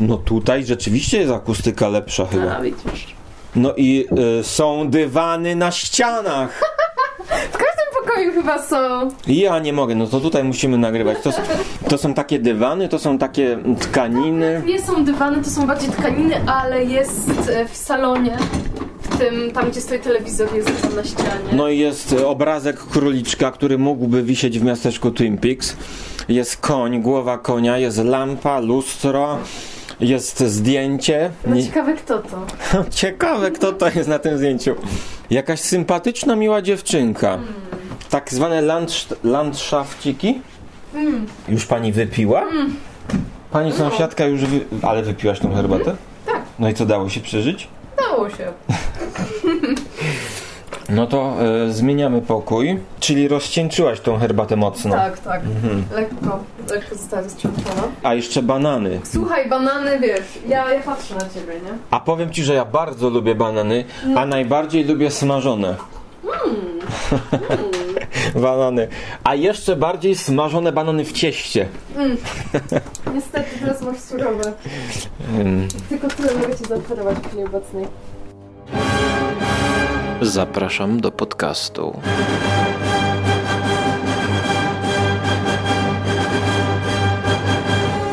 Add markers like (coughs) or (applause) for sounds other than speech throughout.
No tutaj rzeczywiście jest akustyka lepsza chyba. A, widzisz. No i y, są dywany na ścianach. W każdym pokoju chyba są. Ja nie mogę, no to tutaj musimy nagrywać. To, to są takie dywany, to są takie tkaniny. Nie są dywany, to są bardziej tkaniny, ale jest e, w salonie, w tym, tam gdzie stoi telewizor, jest dywan na ścianie. No i jest obrazek króliczka, który mógłby wisieć w miasteczku Twin Peaks. Jest koń, głowa konia, jest lampa, lustro, jest zdjęcie. No Nie- ciekawe kto to. (laughs) Ciekawe, kto to jest na tym zdjęciu. Jakaś sympatyczna, miła dziewczynka. Tak zwane landsz- landszafciki. Już pani wypiła? Pani sąsiadka już wy... Ale wypiłaś tą herbatę? Tak. No i co, dało się przeżyć? Dało się. (laughs) No to e, zmieniamy pokój. Czyli rozcieńczyłaś tą herbatę mocno. Tak, tak. Lekko, lekko została rozciągnięta. A jeszcze banany. Słuchaj, banany, wiesz, ja, ja patrzę na ciebie, nie? A powiem ci, że ja bardzo lubię banany, a najbardziej lubię smażone. (laughs) banany. A jeszcze bardziej smażone banany w cieście. Niestety teraz masz surowe. Ym, Tylko tyle mogę ci zaoferować w chwili obecnej. Zapraszam do podcastu.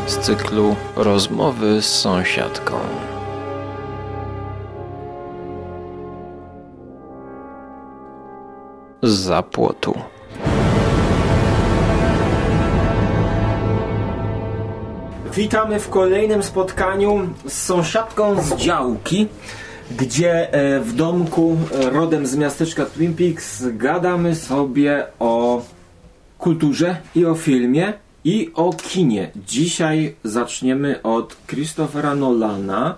Z cyklu Rozmowy z sąsiadką. Z płotu. Witamy w kolejnym spotkaniu z sąsiadką z działki, gdzie e, w domku e, rodem z miasteczka Twin Peaks gadamy sobie o kulturze i o filmie i o kinie. Dzisiaj zaczniemy od Christophera Nolana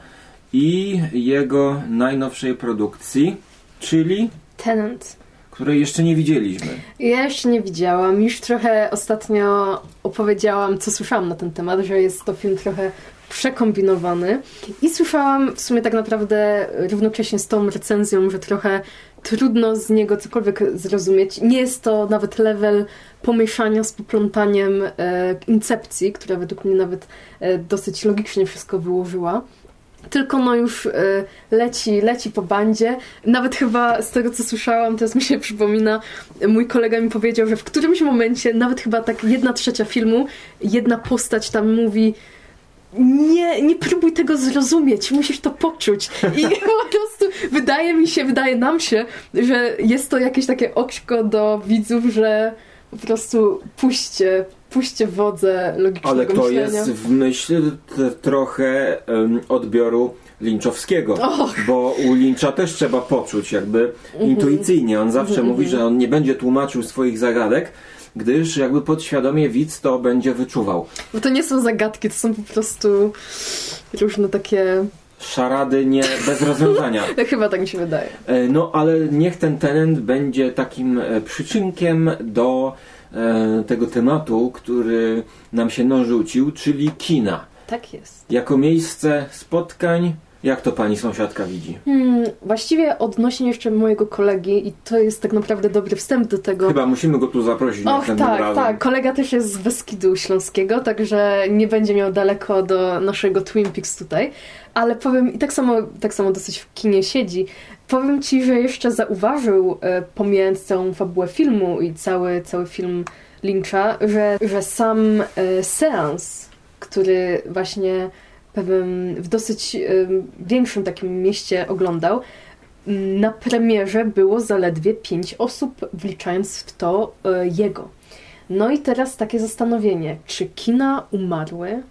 i jego najnowszej produkcji, czyli Tenant. której jeszcze nie widzieliśmy. Ja jeszcze nie widziałam. Już trochę ostatnio opowiedziałam, co słyszałam na ten temat, że jest to film trochę przekombinowany. I słyszałam w sumie tak naprawdę równocześnie z tą recenzją, że trochę trudno z niego cokolwiek zrozumieć. Nie jest to nawet level pomieszania z poplątaniem e, incepcji, która według mnie nawet e, dosyć logicznie wszystko wyłożyła. Tylko no już e, leci, leci po bandzie. Nawet chyba z tego co słyszałam, teraz mi się (laughs) przypomina, mój kolega mi powiedział, że w którymś momencie, nawet chyba tak jedna trzecia filmu, jedna postać tam mówi nie, nie próbuj tego zrozumieć, musisz to poczuć. I (laughs) po prostu wydaje mi się, wydaje nam się, że jest to jakieś takie oczko do widzów, że po prostu puśćcie, puśćcie wodze logicznego Ale to myślenia. jest w myśl trochę em, odbioru Lynchowskiego, Och. bo u Lyncha też trzeba poczuć jakby intuicyjnie. On zawsze mówi, że on nie będzie tłumaczył swoich zagadek, gdyż jakby podświadomie widz to będzie wyczuwał. Bo to nie są zagadki, to są po prostu różne takie... Szarady nie bez rozwiązania. (laughs) No, chyba tak mi się wydaje. E, No ale niech ten tenent będzie takim e, przyczynkiem do e, tego tematu, który nam się narzucił, czyli kina. Tak jest. Jako miejsce spotkań, jak to pani sąsiadka widzi? Hmm, właściwie odnośnie jeszcze mojego kolegi i to jest tak naprawdę dobry wstęp do tego. Chyba musimy go tu zaprosić Och, następnym tak, razem. tak. Kolega też jest z Beskidu Śląskiego, także nie będzie miał daleko do naszego Twin Peaks tutaj. Ale powiem, i tak samo, tak samo dosyć w kinie siedzi. Powiem ci, że jeszcze zauważył, e, pomijając całą fabułę filmu i cały, cały film Lyncha, że, że sam e, seans, który właśnie pewien, w dosyć e, większym takim mieście oglądał, na premierze było zaledwie pięć osób, wliczając w to e, jego. No i teraz takie zastanowienie, czy kina umarły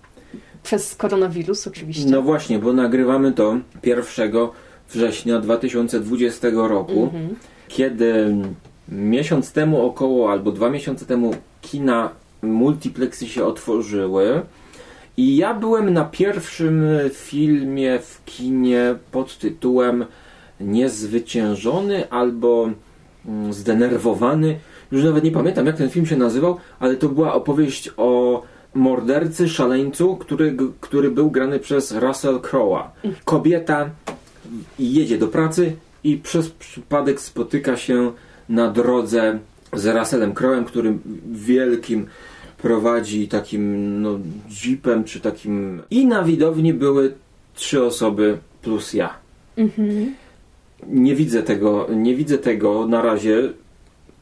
przez koronawirus oczywiście? No właśnie, bo nagrywamy to 1 września 2020 roku, Mhm. kiedy miesiąc temu około, albo dwa miesiące temu kina multiplexy się otworzyły. I ja byłem na pierwszym filmie w kinie pod tytułem Niezwyciężony albo mm, Zdenerwowany. Już nawet nie pamiętam jak ten film się nazywał, ale to była opowieść o mordercy, szaleńcu, który, który był grany przez Russell Crowe'a. Kobieta jedzie do pracy i przez przypadek spotyka się na drodze z Russellem Crowe'em, który wielkim prowadzi takim no, jeepem czy takim. I na widowni były trzy osoby plus ja. Mhm. Nie widzę tego, nie widzę tego na razie,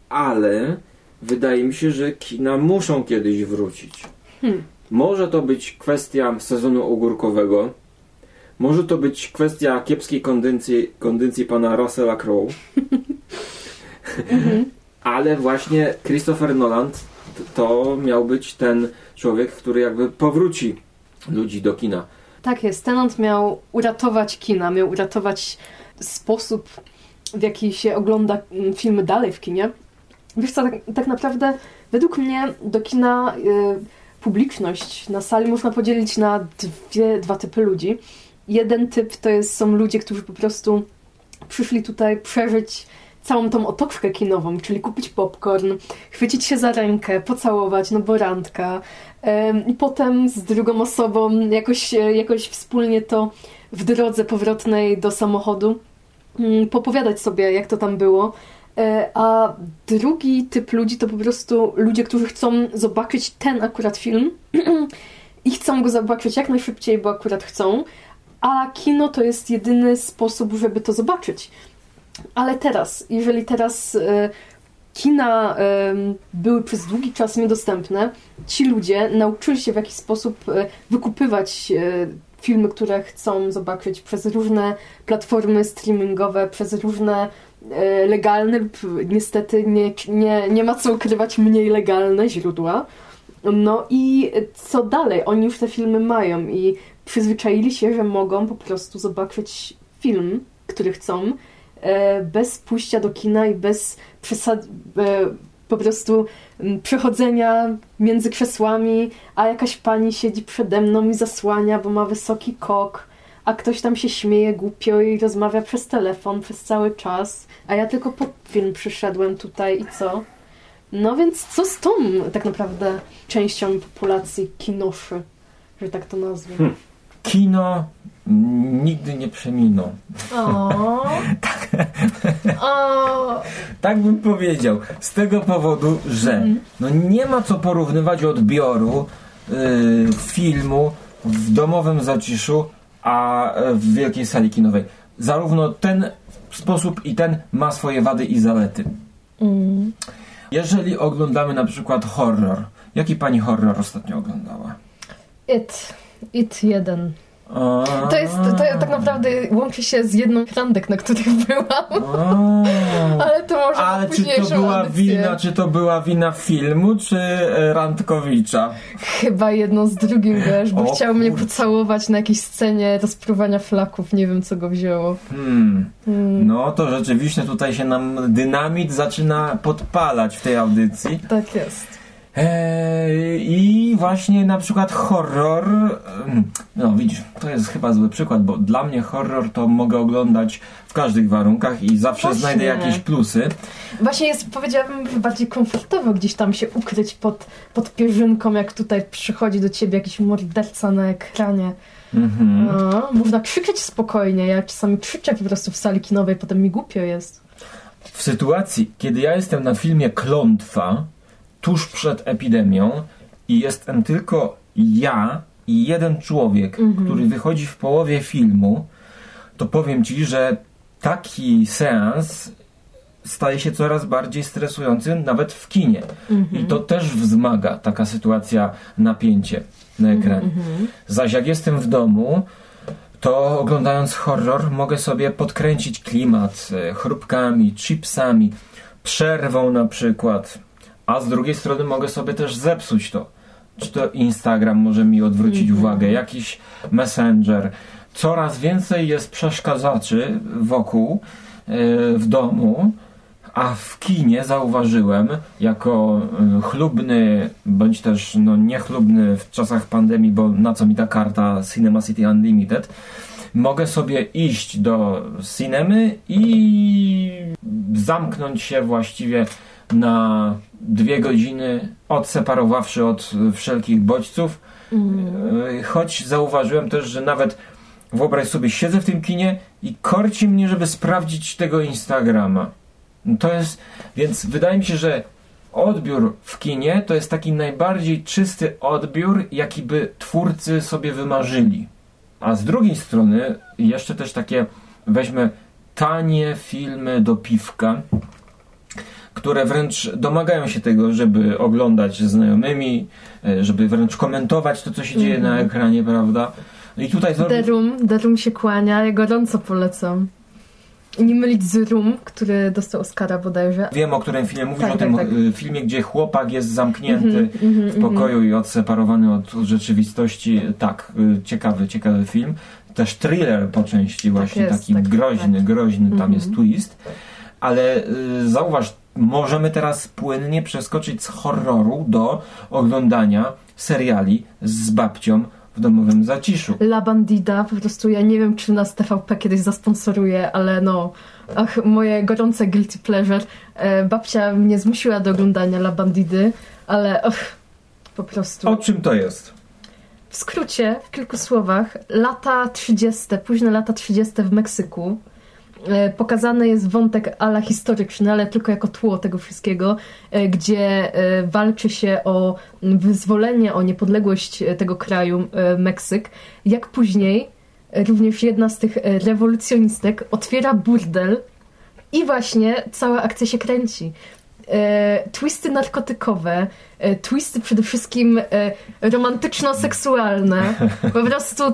ale wydaje mi się, że kina muszą kiedyś wrócić. Hmm. Może to być kwestia sezonu ogórkowego. Może to być kwestia kiepskiej kondycji, kondycji pana Russella Crowe. (laughs) Ale właśnie Christopher Nolan to miał być ten człowiek, który jakby powróci ludzi do kina. Tak jest. Tenant miał uratować kina, miał uratować sposób, w jaki się ogląda mm, filmy dalej w kinie. Wiesz co, tak, tak naprawdę według mnie do kina y, publiczność na sali można podzielić na dwie, dwa typy ludzi. Jeden typ to jest, są ludzie, którzy po prostu przyszli tutaj przeżyć całą tą otoczkę kinową, czyli kupić popcorn, chwycić się za rękę, pocałować, no bo randka. I potem z drugą osobą jakoś, e, jakoś wspólnie to w drodze powrotnej do samochodu mm, popowiadać sobie, jak to tam było. E, A drugi typ ludzi to po prostu ludzie, którzy chcą zobaczyć ten akurat film (clears throat) i chcą go zobaczyć jak najszybciej, bo akurat chcą. A kino to jest jedyny sposób, żeby to zobaczyć. Ale teraz, jeżeli teraz e, kina były przez długi czas niedostępne, ci ludzie nauczyli się w jakiś sposób e, wykupywać e, filmy, które chcą zobaczyć przez różne platformy streamingowe, przez różne legalne lub niestety nie, nie, nie ma co ukrywać mniej legalne źródła. No i co dalej? Oni już te filmy mają i przyzwyczaili się, że mogą po prostu zobaczyć film, który chcą, bez pójścia do kina i bez przesad... e, po prostu przechodzenia między krzesłami, a jakaś pani siedzi przede mną i zasłania, bo ma wysoki kok, a ktoś tam się śmieje głupio i rozmawia przez telefon przez cały czas, a ja tylko po film przyszedłem tutaj i co? No więc co z tą tak naprawdę częścią populacji kinoszy, że tak to nazwę? Hmm. Kino nigdy nie przeminą. (laughs) O. Tak bym powiedział. Z tego powodu, że Mhm. no nie ma co porównywać odbioru y, filmu w domowym zaciszu, a w wielkiej sali kinowej. Zarówno ten sposób i ten ma swoje wady i zalety. Mm. Jeżeli oglądamy na przykład horror, jaki pani horror ostatnio oglądała? It. It 1. To jest, to tak naprawdę łączy się z jedną randek, na których byłam. a. (laughs) Ale to może Ale czy to była audycję. wina, czy to była wina filmu, czy e, Randkowicza? Chyba jedno z drugim, wiesz, bo O chciał mnie pocałować na jakiejś scenie rozpruwania flaków, nie wiem co go wzięło. Hmm. Mm, No to rzeczywiście tutaj się nam dynamit zaczyna podpalać w tej audycji. Tak jest. Eee, I właśnie na przykład horror. No widzisz, to jest chyba zły przykład, bo dla mnie horror to mogę oglądać w każdych warunkach i zawsze Właśnie. znajdę jakieś plusy. Właśnie jest, powiedziałabym, bardziej komfortowo gdzieś tam się ukryć pod, pod pierzynką, jak tutaj przychodzi do ciebie jakiś morderca na ekranie. Mhm. A, można krzyczeć spokojnie, ja czasami krzyczę po prostu w sali kinowej, potem mi głupio jest. W sytuacji, kiedy ja jestem na filmie Klątwa, tuż przed epidemią i jestem tylko ja i jeden człowiek, Mhm. który wychodzi w połowie filmu, to powiem ci, że taki seans staje się coraz bardziej stresujący, nawet w kinie. Mhm. I to też wzmaga taka sytuacja, napięcie na ekranie. Mhm. Zaś jak jestem w domu, to oglądając horror mogę sobie podkręcić klimat e, chrupkami, chipsami, przerwą na przykład. A z drugiej strony mogę sobie też zepsuć to. Czy to Instagram może mi odwrócić Mhm. uwagę, jakiś messenger. Coraz więcej jest przeszkadzaczy wokół e, w domu, a w kinie zauważyłem, jako e, chlubny, bądź też no, niechlubny w czasach pandemii, bo na co mi ta karta Cinema City Unlimited, mogę sobie iść do cinemy i zamknąć się właściwie na dwie godziny, odseparowawszy od wszelkich bodźców. E, Choć zauważyłem też, że nawet wyobraź sobie, siedzę w tym kinie i korci mnie, żeby sprawdzić tego Instagrama. No To jest, więc wydaje mi się, że odbiór w kinie to jest taki najbardziej czysty odbiór, jaki by twórcy sobie wymarzyli. A z drugiej strony jeszcze też takie weźmy tanie filmy do piwka, które wręcz domagają się tego, żeby oglądać znajomymi, e, żeby wręcz komentować to, co się dzieje na ekranie, prawda? No I tutaj The Room, The Room się kłania, ja gorąco polecam. Nie mylić z Room, który dostał Oscara bodajże. Wiem, o którym filmie mówisz, Tak, o tym tak, tak. y, filmie, gdzie chłopak jest zamknięty Mhm, mhm, w pokoju i odseparowany od, rzeczywistości. Tak, y, ciekawy, ciekawy film. Też thriller po części właśnie, jest, taki tak, groźny, tak. groźny, tam Mhm. jest twist. Ale y, zauważ, możemy teraz płynnie przeskoczyć z horroru do oglądania seriali z babcią w domowym zaciszu. La Bandida, po prostu ja nie wiem, czy nas TVP kiedyś zasponsoruje, ale no, ach, moje gorące guilty pleasure. E, babcia mnie zmusiła do oglądania La Bandidy, ale ach, po prostu. O czym to jest? W skrócie, w kilku słowach, lata 30., późne lata 30. w Meksyku. E, Pokazany jest wątek ala historyczny, ale tylko jako tło tego wszystkiego, e, gdzie e, walczy się o wyzwolenie, o niepodległość tego kraju, Meksyk. Jak później również jedna z tych rewolucjonistek otwiera burdel i właśnie cała akcja się kręci. E, twisty narkotykowe, e, twisty przede wszystkim e, romantyczno-seksualne. (laughs) Po prostu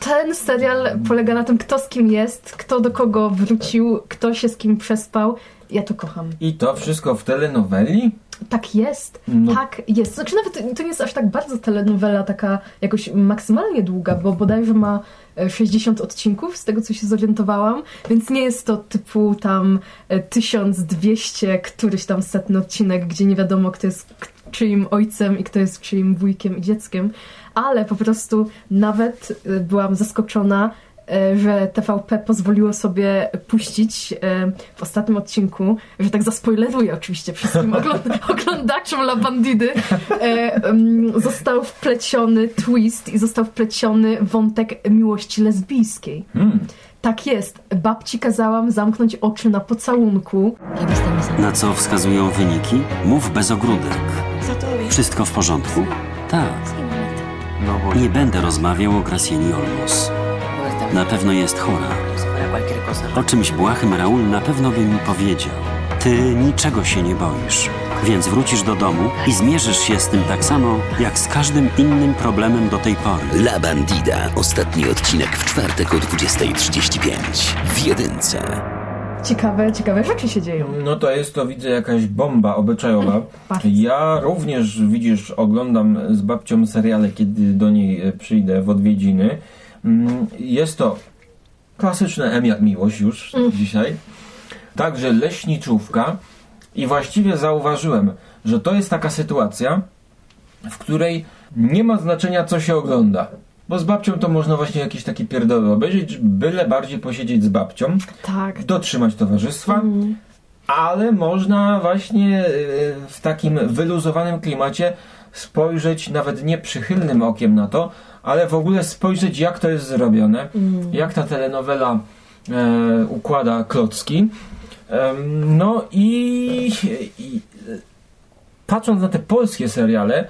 ten serial polega na tym, kto z kim jest, kto do kogo wrócił, kto się z kim przespał. Ja to kocham. I to wszystko w telenoweli? Tak jest, No. tak jest. Znaczy nawet to nie jest aż tak bardzo telenowela taka jakoś maksymalnie długa, bo bodajże ma e, 60 odcinków, z tego co się zorientowałam, więc nie jest to typu tam e, 1200, któryś tam setny odcinek, gdzie nie wiadomo kto jest czyim ojcem i kto jest czyim wujkiem i dzieckiem, ale po prostu nawet e, byłam zaskoczona, e, że TVP pozwoliło sobie puścić e, w ostatnim odcinku, że tak zaspoileruję oczywiście wszystkim ogląd- (laughs) oglądaczom La Bandidy, e, został wpleciony twist i został wpleciony wątek miłości lesbijskiej. Hmm. Tak jest. Babci kazałam zamknąć oczy na pocałunku. Na co wskazują wyniki? Mów bez ogródek. Wszystko w porządku? Tak. Nie będę rozmawiał o Gracieni Olmos. Na pewno jest chora. O czymś błahym Raul na pewno by mi powiedział. Ty niczego się nie boisz. Więc wrócisz do domu i zmierzysz się z tym tak samo, jak z każdym innym problemem do tej pory. La Bandida. Ostatni odcinek w czwartek o 20.35. W jedynce. Ciekawe, ciekawe rzeczy się dzieją. No to jest to, widzę, jakaś bomba obyczajowa. Bardzo. Ja również, widzisz, oglądam z babcią seriale, kiedy do niej e, przyjdę w odwiedziny. Mm, Jest to klasyczne M jak miłość już dzisiaj. Także leśniczówka. I właściwie zauważyłem, że to jest taka sytuacja, w której nie ma znaczenia, co się ogląda. Bo z babcią to można właśnie jakieś takie pierdoły obejrzeć, byle bardziej posiedzieć z babcią Tak. dotrzymać towarzystwa, ale można właśnie e, w takim wyluzowanym klimacie spojrzeć nawet nie przychylnym okiem na to, ale w ogóle spojrzeć jak to jest zrobione, jak ta telenowela e, układa klocki. Em, no i, i e, patrząc na te polskie seriale,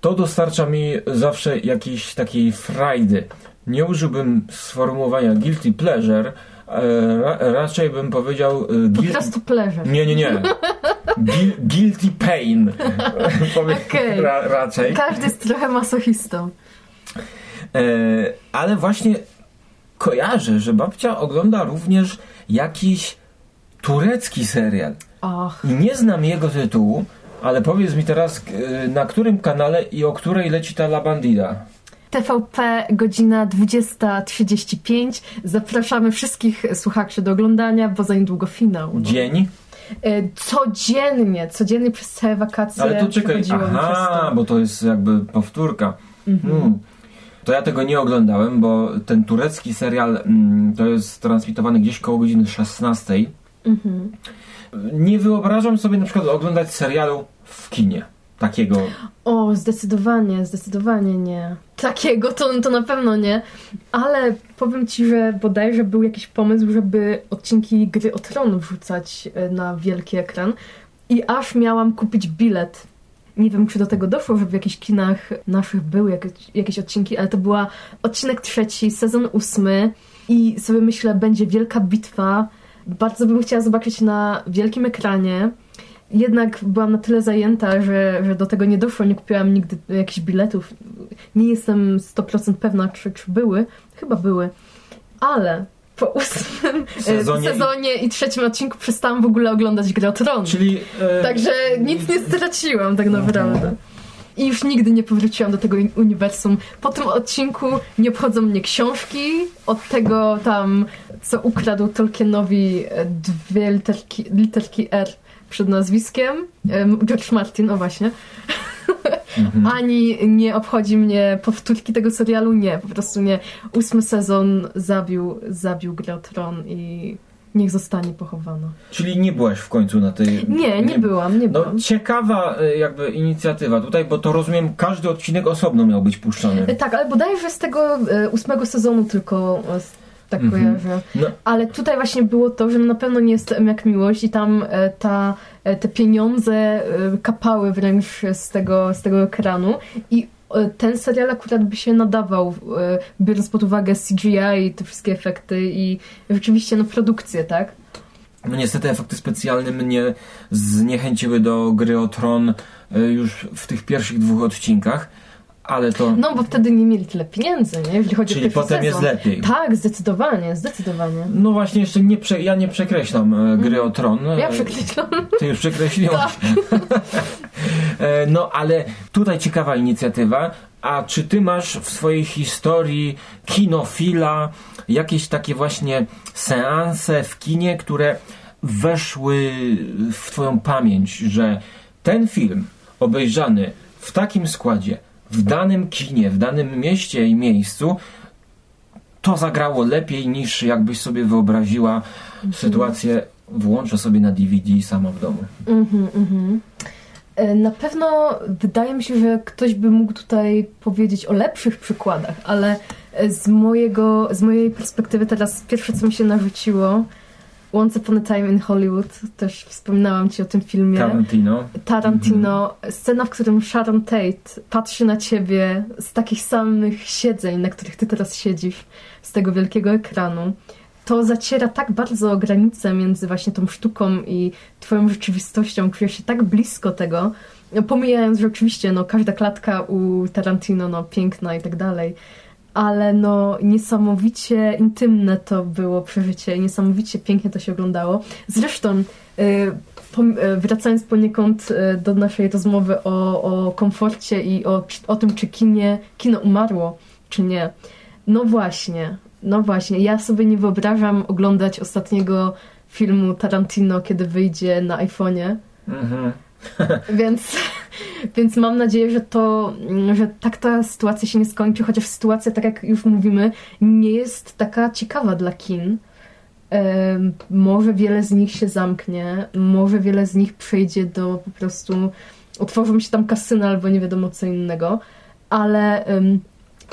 to dostarcza mi zawsze jakiejś takiej frajdy. Nie użyłbym sformułowania guilty pleasure, e, ra, raczej bym powiedział e, Po prostu pleasure. nie, nie, nie. Gil, guilty pain. (laughs) Okej. ra, raczej. Każdy jest trochę masochistą. E, ale właśnie kojarzę, że babcia ogląda również jakiś turecki serial. Och, nie znam jego tytułu, ale powiedz mi teraz, e, na którym kanale i o której leci ta La Bandida? TVP, godzina 20.35. Zapraszamy wszystkich słuchaczy do oglądania, bo za niedługo finał. No. Dzień? E, Codziennie, codziennie przez całe wakacje Ale to czekaj, aha, bo to jest jakby powtórka. Hmm. To ja tego nie oglądałem, bo ten turecki serial mm, to jest transmitowany gdzieś koło godziny 16. Mhm. Nie wyobrażam sobie na przykład oglądać serialu w kinie. Takiego. O, zdecydowanie, zdecydowanie nie. Takiego to, to na pewno nie, ale powiem ci, że bodajże był jakiś pomysł, żeby odcinki Gry o Tron wrzucać e, na wielki ekran. i aż miałam kupić bilet. Nie wiem, czy do tego doszło, że w jakichś kinach naszych były jakieś, jakieś odcinki, ale to była odcinek trzeci, sezon ósmy i sobie myślę, będzie wielka bitwa. Bardzo bym chciała zobaczyć na wielkim ekranie. Jednak byłam na tyle zajęta, że, że do tego nie doszło, nie kupiłam nigdy jakichś biletów. Nie jestem 100% pewna, czy, czy były. Chyba były. Ale po ósmym sezonie, sezonie i... i... trzecim odcinku przestałam w ogóle oglądać Grę o Tron. Czyli... E... Także nic nie straciłam tak naprawdę. I już nigdy nie powróciłam do tego uniwersum. Po tym odcinku nie obchodzą mnie książki. Od tego tam, co ukradł Tolkienowi e, dwie literki, literki R przed nazwiskiem. George Martin, o właśnie. Mhm. (laughs) Ani nie obchodzi mnie powtórki tego serialu, nie, po prostu nie. Ósmy sezon zabił, zabił Grę Tron i niech zostanie pochowana. Czyli nie byłaś w końcu na tej... Nie, nie, nie byłam, nie no, byłam. Ciekawa e, jakby inicjatywa tutaj, bo to rozumiem, każdy odcinek osobno miał być puszczony. Tak, ale bodajże z tego e, ósmego sezonu tylko tak mhm. kojarzę. No. Ale tutaj właśnie było to, że na pewno nie jest jak miłość i tam e, ta, e, te pieniądze e, kapały wręcz z tego, z tego ekranu i ten serial akurat by się nadawał, biorąc pod uwagę CGI i te wszystkie efekty i rzeczywiście no produkcję, tak? No niestety efekty specjalne mnie zniechęciły do gry o Tron już w tych pierwszych dwóch odcinkach ale to... No, bo wtedy nie mieli tyle pieniędzy, nie? Jeśli chodzi Czyli o potem sezon. jest lepiej. Tak, zdecydowanie, zdecydowanie. No właśnie, jeszcze nie prze... ja nie przekreślam e, gry mm. o Tron. Ja przekreślam. Ty już przekreśliłaś. Tak. (laughs) e, no, ale tutaj ciekawa inicjatywa. A czy ty masz w swojej historii kinofila jakieś takie właśnie seanse w kinie, które weszły w twoją pamięć, że ten film obejrzany w takim składzie w danym kinie, w danym mieście i miejscu to zagrało lepiej niż jakbyś sobie wyobraziła mhm. sytuację, włączę sobie na DVD sama w domu. Mhm, mhm. E, na pewno wydaje mi się, że ktoś by mógł tutaj powiedzieć o lepszych przykładach, ale z, mojego, z mojej perspektywy teraz pierwsze, co mi się narzuciło, Once Upon a Time in Hollywood, też wspominałam ci o tym filmie. Tarantino. Tarantino. Mhm. Scena, w którym Sharon Tate patrzy na ciebie z takich samych siedzeń, na których ty teraz siedzisz, z tego wielkiego ekranu. To zaciera tak bardzo granicę między właśnie tą sztuką i twoją rzeczywistością, czujesz się tak blisko tego, pomijając, że oczywiście no, każda klatka u Tarantino no, piękna i tak dalej, ale no niesamowicie intymne to było przeżycie, niesamowicie pięknie to się oglądało. Zresztą y, y, wracając poniekąd y, do naszej rozmowy o, o komforcie i o, o tym, czy kinie, kino umarło, czy nie. No właśnie, no właśnie. Ja sobie nie wyobrażam oglądać ostatniego filmu Tarantino, kiedy wyjdzie na iPhone'ie. Mhm. (laughs) więc, więc mam nadzieję, że to, że tak ta sytuacja się nie skończy, chociaż sytuacja, tak jak już mówimy, nie jest taka ciekawa dla kin. może wiele z nich się zamknie, może wiele z nich przejdzie do po prostu, otworzą się tam kasyny albo nie wiadomo co innego, ale um,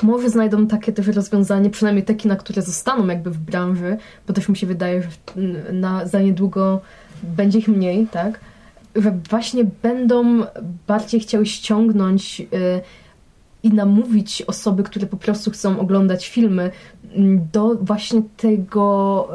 może znajdą takie też rozwiązanie, przynajmniej te kina, które zostaną jakby w branży, bo też mi się wydaje, że na, za niedługo będzie ich mniej, tak? Właśnie będą bardziej chciały ściągnąć y, i namówić osoby, które po prostu chcą oglądać filmy, mm, do właśnie tego,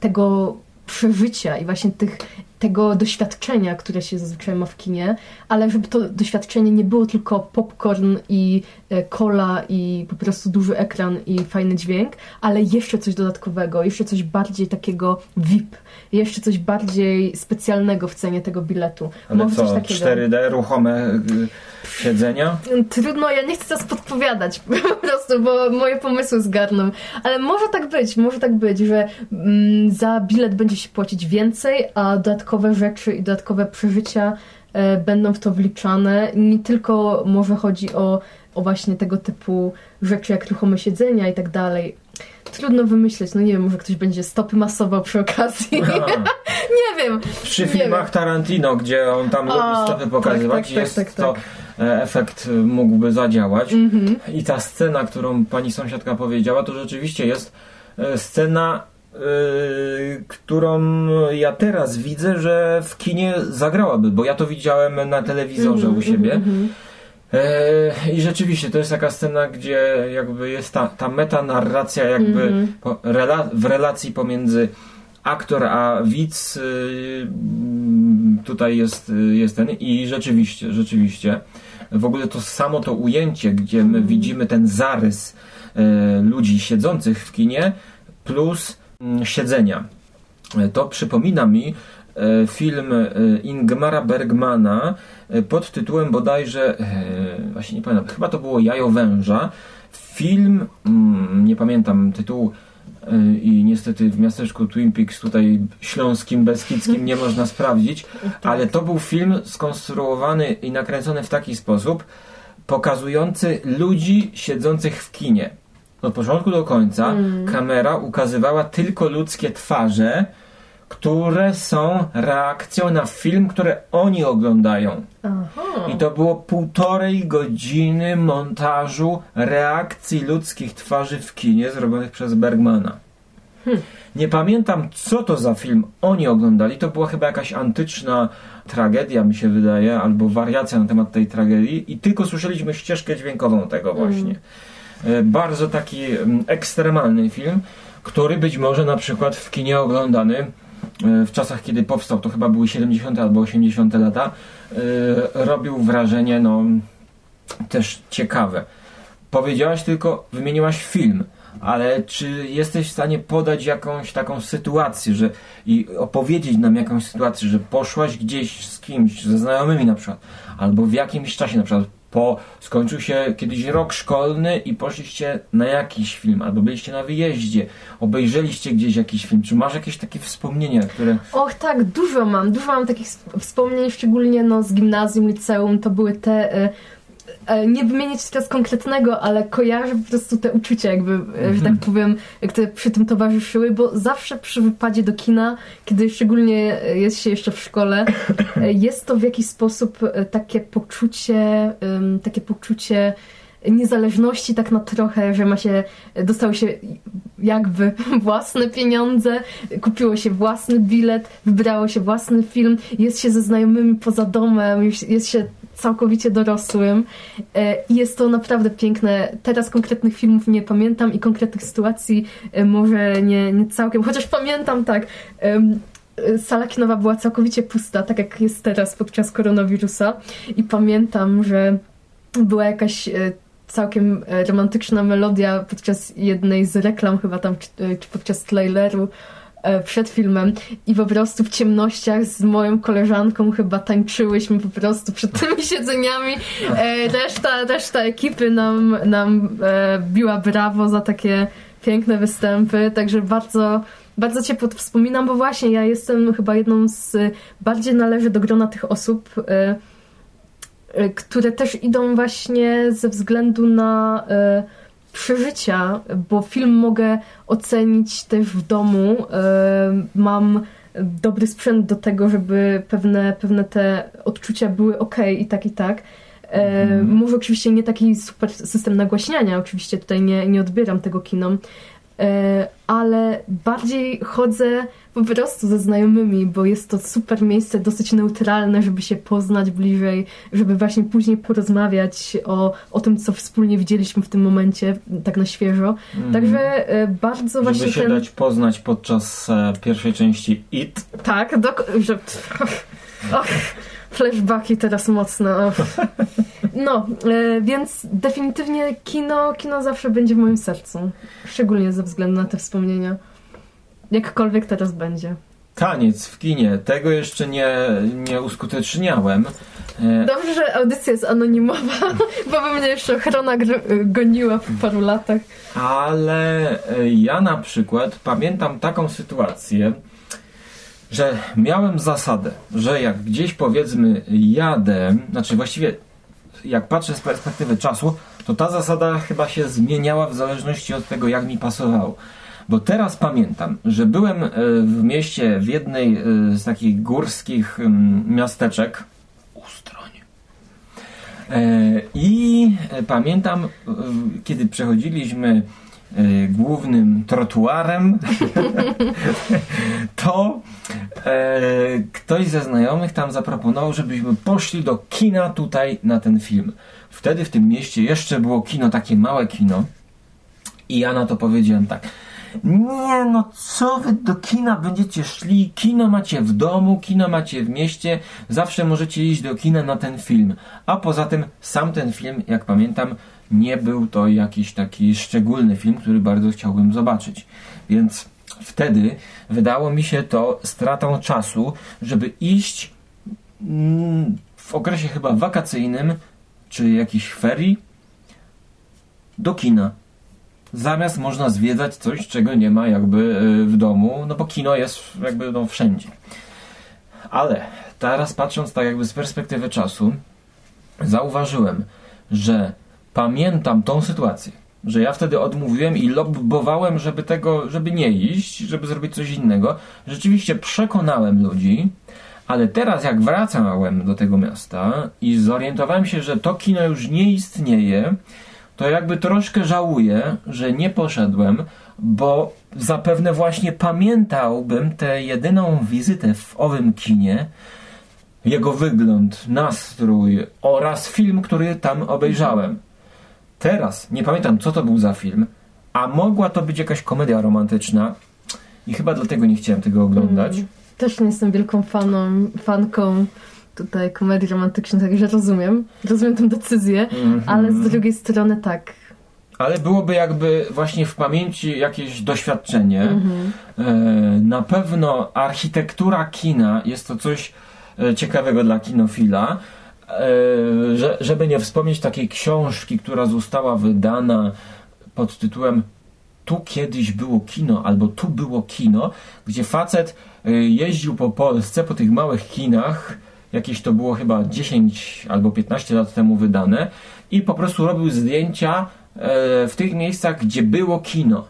tego przeżycia i właśnie tych, tego doświadczenia, które się zazwyczaj ma w kinie, ale żeby to doświadczenie nie było tylko popcorn i kola e, i po prostu duży ekran i fajny dźwięk, ale jeszcze coś dodatkowego, jeszcze coś bardziej takiego VIP, jeszcze coś bardziej specjalnego w cenie tego biletu. Ale Może co, coś takiego. 4D, ruchome y, siedzenia? Trudno, ja nie chcę teraz podpowiadać (laughs) po prostu, bo moje pomysły zgarną. Ale może tak być, może tak być, że mm, za bilet będzie się płacić więcej, a dodatkowe rzeczy i dodatkowe przeżycia e, będą w to wliczane. Nie tylko może chodzi o, o właśnie tego typu rzeczy jak ruchome siedzenia i tak dalej. Trudno wymyśleć, no nie wiem, może ktoś będzie stopy masował przy okazji. (laughs) nie wiem. Przy filmach wiem. Tarantino, gdzie on tam lubi stopy tak, pokazywać, tak, tak, jest tak, to e, efekt mógłby zadziałać. Mm -hmm. I ta scena, którą pani sąsiadka powiedziała, to rzeczywiście jest e, scena Yy, którą ja teraz widzę, że w kinie zagrałaby, bo ja to widziałem na telewizorze mm -hmm, u siebie. Mm -hmm. I rzeczywiście to jest taka scena, gdzie jakby jest ta, ta metanarracja jakby mm -hmm. po, rela w relacji pomiędzy aktor a widz yy, tutaj jest, jest ten i rzeczywiście, rzeczywiście w ogóle to samo to ujęcie, gdzie my widzimy ten zarys ludzi siedzących w kinie plus Mm, siedzenia. E, to przypomina mi film e, Ingmara Bergmana pod tytułem bodajże, właśnie nie pamiętam, chyba to było Jajo Węża. Film, mm, nie pamiętam tytułu i niestety w miasteczku Twin Peaks tutaj śląskim, beskidzkim nie można sprawdzić, (laughs) ale to był film skonstruowany i nakręcony w taki sposób, pokazujący ludzi siedzących w kinie od początku do końca mm. kamera ukazywała tylko ludzkie twarze, które są reakcją na film, które oni oglądają. Aha. I to było półtorej godziny montażu reakcji ludzkich twarzy w kinie zrobionych przez Bergmana. Hmm. Nie pamiętam, co to za film oni oglądali. To była chyba jakaś antyczna tragedia, mi się wydaje, albo wariacja na temat tej tragedii, i tylko słyszeliśmy ścieżkę dźwiękową tego hmm. właśnie. Hmm. Bardzo taki mm, ekstremalny film, który być może na przykład w kinie oglądany w czasach, kiedy powstał, to chyba były 70 albo 80 lata, e, robił wrażenie no też ciekawe. Powiedziałaś tylko, wymieniłaś film, ale czy jesteś w stanie podać jakąś taką sytuację, że i opowiedzieć nam jakąś sytuację, że poszłaś gdzieś z kimś, ze znajomymi na przykład, albo w jakimś czasie na przykład po skończył się kiedyś rok szkolny i poszliście na jakiś film, albo byliście na wyjeździe, obejrzeliście gdzieś jakiś film. Czy masz jakieś takie wspomnienia, które... Och tak, dużo mam. Dużo mam takich wspomnień, szczególnie no, z gimnazjum, liceum. To były te... Y E, nie wymienić teraz konkretnego, ale kojarzę po prostu te uczucia, jakby, mm-hmm. że tak mhm. powiem, które przy tym towarzyszyły, bo zawsze przy wypadzie do kina, kiedy szczególnie jest się jeszcze w szkole, e, (coughs) jest to w jakiś sposób takie poczucie, takie poczucie niezależności tak na trochę, że ma się, dostało się jakby (laughs) własne pieniądze, kupiło się własny bilet, wybrało się własny film, jest się ze znajomymi poza domem, jest się całkowicie dorosłym. E, i jest to naprawdę piękne. Teraz konkretnych filmów nie pamiętam i konkretnych sytuacji e, może nie, nie całkiem, chociaż pamiętam tak, e, sala kinowa była całkowicie pusta, tak jak jest teraz podczas koronawirusa. I pamiętam, że była jakaś całkiem romantyczna melodia podczas jednej z reklam chyba tam, czy, podczas traileru przed filmem i po prostu w ciemnościach z moją koleżanką chyba tańczyłyśmy po prostu przed tymi siedzeniami. E, reszta, reszta ekipy nam, nam e, biła brawo za takie piękne występy, także bardzo bardzo to wspominam, bo właśnie ja jestem chyba jedną z, bardziej należy do grona tych osób, które też idą właśnie ze względu na przeżycia, bo film mogę ocenić też w domu. E, mam dobry sprzęt do tego, żeby pewne, pewne te odczucia były ok i tak i tak. Mm. Może oczywiście nie taki super system nagłaśniania, oczywiście tutaj nie, nie odbieram tego kinom, ale bardziej chodzę po prostu ze znajomymi, bo jest to super miejsce, dosyć neutralne, żeby się poznać bliżej, żeby właśnie później porozmawiać o, o tym, co wspólnie widzieliśmy w tym momencie, tak na świeżo. Mm. Także e, bardzo żeby właśnie. Żeby się ten... dać poznać podczas e, pierwszej części IT. Tak, do... że. (laughs) Och, flashbacki teraz mocno. No, e, więc definitywnie kino, kino zawsze będzie w moim sercu. Szczególnie ze względu na te wspomnienia. Jakkolwiek teraz będzie. Taniec w kinie. Tego jeszcze nie, nie uskuteczniałem. E, Dobrze, że audycja jest anonimowa, (laughs) bo by mnie jeszcze ochrona goniła po paru latach. Ale e, ja na przykład pamiętam taką sytuację, że miałem zasadę, że jak gdzieś powiedzmy jadę, znaczy właściwie jak patrzę z perspektywy czasu, to ta zasada chyba się zmieniała w zależności od tego, jak mi pasowało. Bo teraz pamiętam, że byłem e, w mieście, w jednej e, z takich górskich miasteczek, Ustroń. E, I pamiętam, kiedy przechodziliśmy głównym trotuarem, (laughs) to e, ktoś ze znajomych tam zaproponował, żebyśmy poszli do kina tutaj na ten film. Wtedy w tym mieście jeszcze było kino, takie małe kino. I ja na to powiedziałem tak. Nie, no co wy do kina będziecie szli? Kino macie w domu, kino macie w mieście, zawsze możecie iść do kina na ten film. A poza tym, sam ten film, jak pamiętam, nie był to jakiś taki szczególny film, który bardzo chciałbym zobaczyć. Więc wtedy wydało mi się to stratą czasu, żeby iść mm, w okresie chyba wakacyjnym, czy jakiejś ferii, do kina zamiast można zwiedzać coś, czego nie ma jakby e, w domu, no bo kino jest jakby no wszędzie. Ale teraz patrząc tak jakby z perspektywy czasu, zauważyłem, że pamiętam tą sytuację, że ja wtedy odmówiłem i lobbowałem, żeby tego, żeby nie iść, żeby zrobić coś innego. Rzeczywiście przekonałem ludzi, ale teraz jak wracałem do tego miasta i zorientowałem się, że to kino już nie istnieje, to jakby troszkę żałuję, że nie poszedłem, bo zapewne właśnie pamiętałbym tę jedyną wizytę w owym kinie, jego wygląd, nastrój oraz film, który tam obejrzałem. Teraz nie pamiętam, co to był za film, a mogła to być jakaś komedia romantyczna i chyba dlatego nie chciałem tego oglądać. Mm, też nie jestem wielką faną, fanką tutaj komedii romantycznej, także rozumiem. Rozumiem tę decyzję, mm -hmm. ale z drugiej strony tak. Ale byłoby jakby właśnie w pamięci jakieś doświadczenie. Mm -hmm. e, na pewno architektura kina jest to coś e, ciekawego dla kinofila. E, że, żeby nie wspomnieć takiej książki, która została wydana pod tytułem Tu kiedyś było kino, albo Tu było kino, gdzie facet e, jeździł po Polsce, po tych małych kinach, jakieś to było chyba 10 albo 15 lat temu wydane i po prostu robił zdjęcia e, w tych miejscach, gdzie było kino.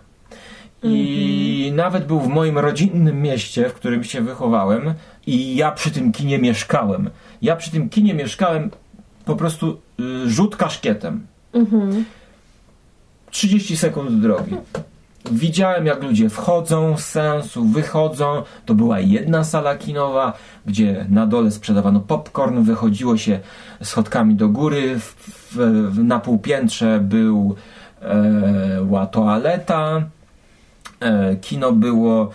I mm -hmm. nawet był w moim rodzinnym mieście, w którym się wychowałem, i ja przy tym kinie mieszkałem. Ja przy tym kinie mieszkałem po prostu y, rzut kaszkietem. -hmm. 30 sekund drogi. Widziałem, jak ludzie wchodzą z sensu, wychodzą. To była jedna sala kinowa, gdzie na dole sprzedawano popcorn, wychodziło się schodkami do góry. W, w, na półpiętrze była e, toaleta. E, kino było,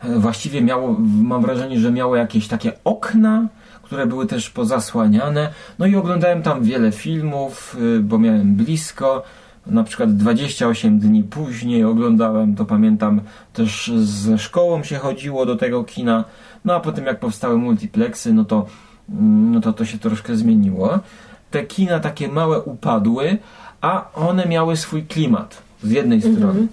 e, właściwie miało, mam wrażenie, że miało jakieś takie okna, które były też pozasłaniane. No i oglądałem tam wiele filmów, e, bo miałem blisko na przykład 28 dni później oglądałem, to pamiętam też ze szkołą się chodziło do tego kina, no a potem jak powstały multiplexy, no to, mm, no to to się troszkę zmieniło. Te kina takie małe upadły, a one miały swój klimat z jednej mhm. strony.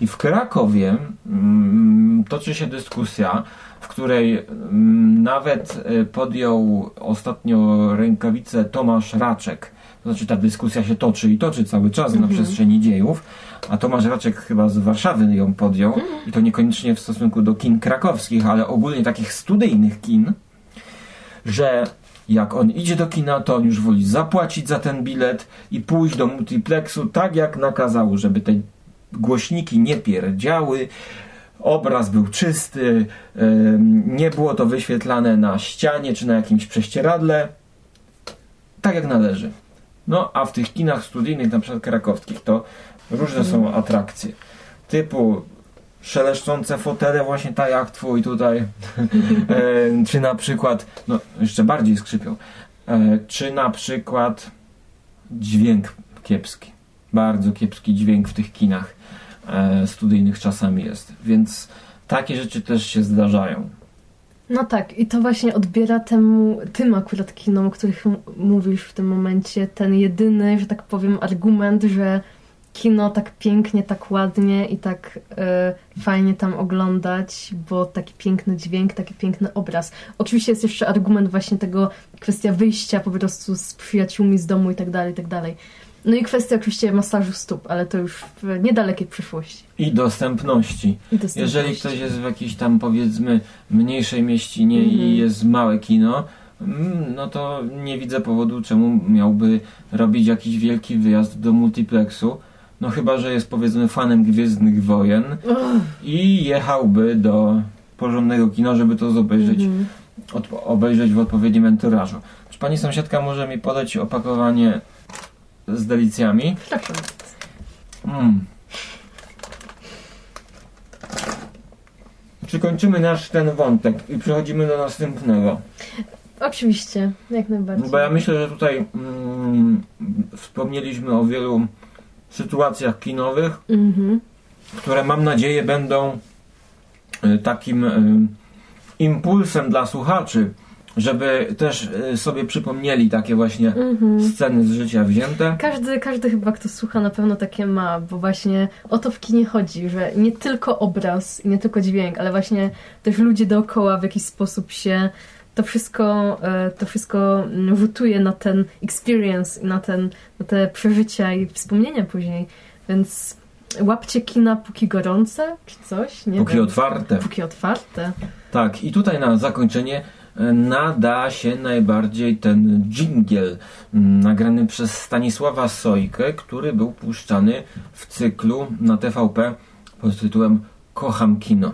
I w Krakowie mm, toczy się dyskusja, w której mm, nawet y, podjął ostatnio rękawicę Tomasz Raczek, to znaczy ta dyskusja się toczy i toczy cały czas na mhm. przestrzeni dziejów, a Tomasz Raczek chyba z Warszawy ją podjął mhm. i to niekoniecznie w stosunku do kin krakowskich, ale ogólnie takich studyjnych kin, że jak on idzie do kina, to on już woli zapłacić za ten bilet i pójść do multiplexu tak jak nakazało, żeby te głośniki nie pierdziały, obraz był czysty, nie było to wyświetlane na ścianie czy na jakimś prześcieradle, tak jak należy. No a w tych kinach studyjnych, na przykład krakowskich, to różne są atrakcje. Typu szeleszczące fotele, właśnie tak jak twój tutaj, (laughs) czy na przykład, no jeszcze bardziej skrzypią, e, czy na przykład dźwięk kiepski. Bardzo kiepski dźwięk w tych kinach studyjnych czasami jest. Więc takie rzeczy też się zdarzają. No tak, i to właśnie odbiera temu, tym akurat kinom, o których mówisz w tym momencie, ten jedyny, że tak powiem, argument, że kino tak pięknie, tak ładnie i tak y, fajnie tam oglądać, bo taki piękny dźwięk, taki piękny obraz. Oczywiście jest jeszcze argument właśnie tego, kwestia wyjścia po prostu z przyjaciółmi z domu i tak dalej, i tak dalej. No i kwestia oczywiście masażu stóp, ale to już w niedalekiej przyszłości. I dostępności. I dostępności. Jeżeli ktoś jest w jakiejś tam powiedzmy mniejszej mieścinie mm -hmm. i mhm. jest małe kino, mm, no to nie widzę powodu, czemu miałby robić jakiś wielki wyjazd do multiplexu. no chyba, że jest powiedzmy fanem Gwiezdnych Wojen i jechałby do porządnego kina, żeby to obejrzeć, Mhm. od, obejrzeć w odpowiednim enturażu. Czy pani sąsiadka może mi podać opakowanie z delicjami? Mm. Czy kończymy nasz ten wątek i przechodzimy do następnego? Oczywiście, jak najbardziej. Bo ja myślę, że tutaj mm, wspomnieliśmy o wielu sytuacjach kinowych, Mhm. które mam nadzieję będą y, takim y, impulsem dla słuchaczy, żeby też y, sobie przypomnieli takie właśnie Mhm. sceny z życia wzięte. Każdy, każdy chyba, kto słucha, na pewno takie ma, bo właśnie o to w kinie chodzi, że nie tylko obraz i nie tylko dźwięk, ale właśnie też ludzie dookoła w jakiś sposób się to wszystko, e, to wszystko mm, rzutuje na ten experience i na, ten, na te przeżycia i wspomnienia później. Więc łapcie kina póki gorące, czy coś, nie Póki wiem. otwarte. Póki otwarte. Tak, i tutaj na zakończenie nada się najbardziej ten dżingiel mm, nagrany przez Stanisława Sojkę, który był puszczany w cyklu na TVP pod tytułem Kocham kino.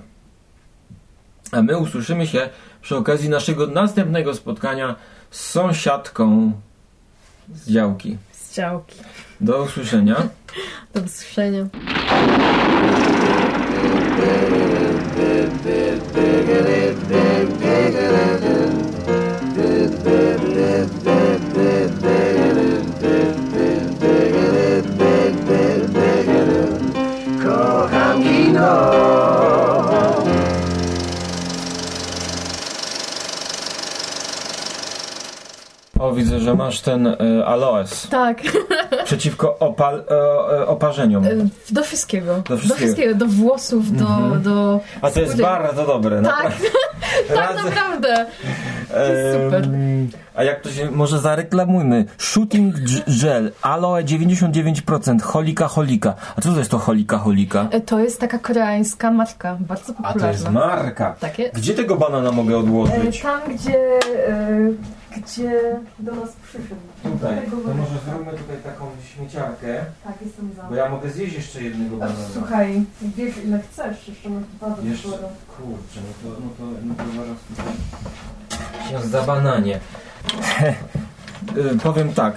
A my usłyszymy się przy okazji naszego następnego spotkania z sąsiadką z działki. Z działki. Do usłyszenia. (laughs) Do usłyszenia. O, widzę, że masz ten e, aloes Tak. przeciwko opal, e, e, oparzeniom. Do wszystkiego. Do wszystkiego. Do włosów, do, Mhm. do A to jest skóry. bardzo dobre. Tak, (laughs) tak Raz- naprawdę. jest super. A jak to się, może zareklamujmy. Shooting Gel, aloe 99%, holika holika. A co to jest to holika holika? To jest taka koreańska marka, bardzo A popularna. to jest marka. Tak jest. Gdzie tego banana mogę odłożyć? Tam, gdzie, gdzie do nas przyszedł. Tutaj. To może zróbmy tutaj taką śmieciarkę, Tak, jestem za. bo ja mogę zjeść jeszcze jednego A, banana. Słuchaj, wiesz ile chcesz, jeszcze masz dwa do Jeszcze, wyboru. kurczę, no to, no to, no to zaraz tutaj się za bananie. (laughs) Y, Powiem tak,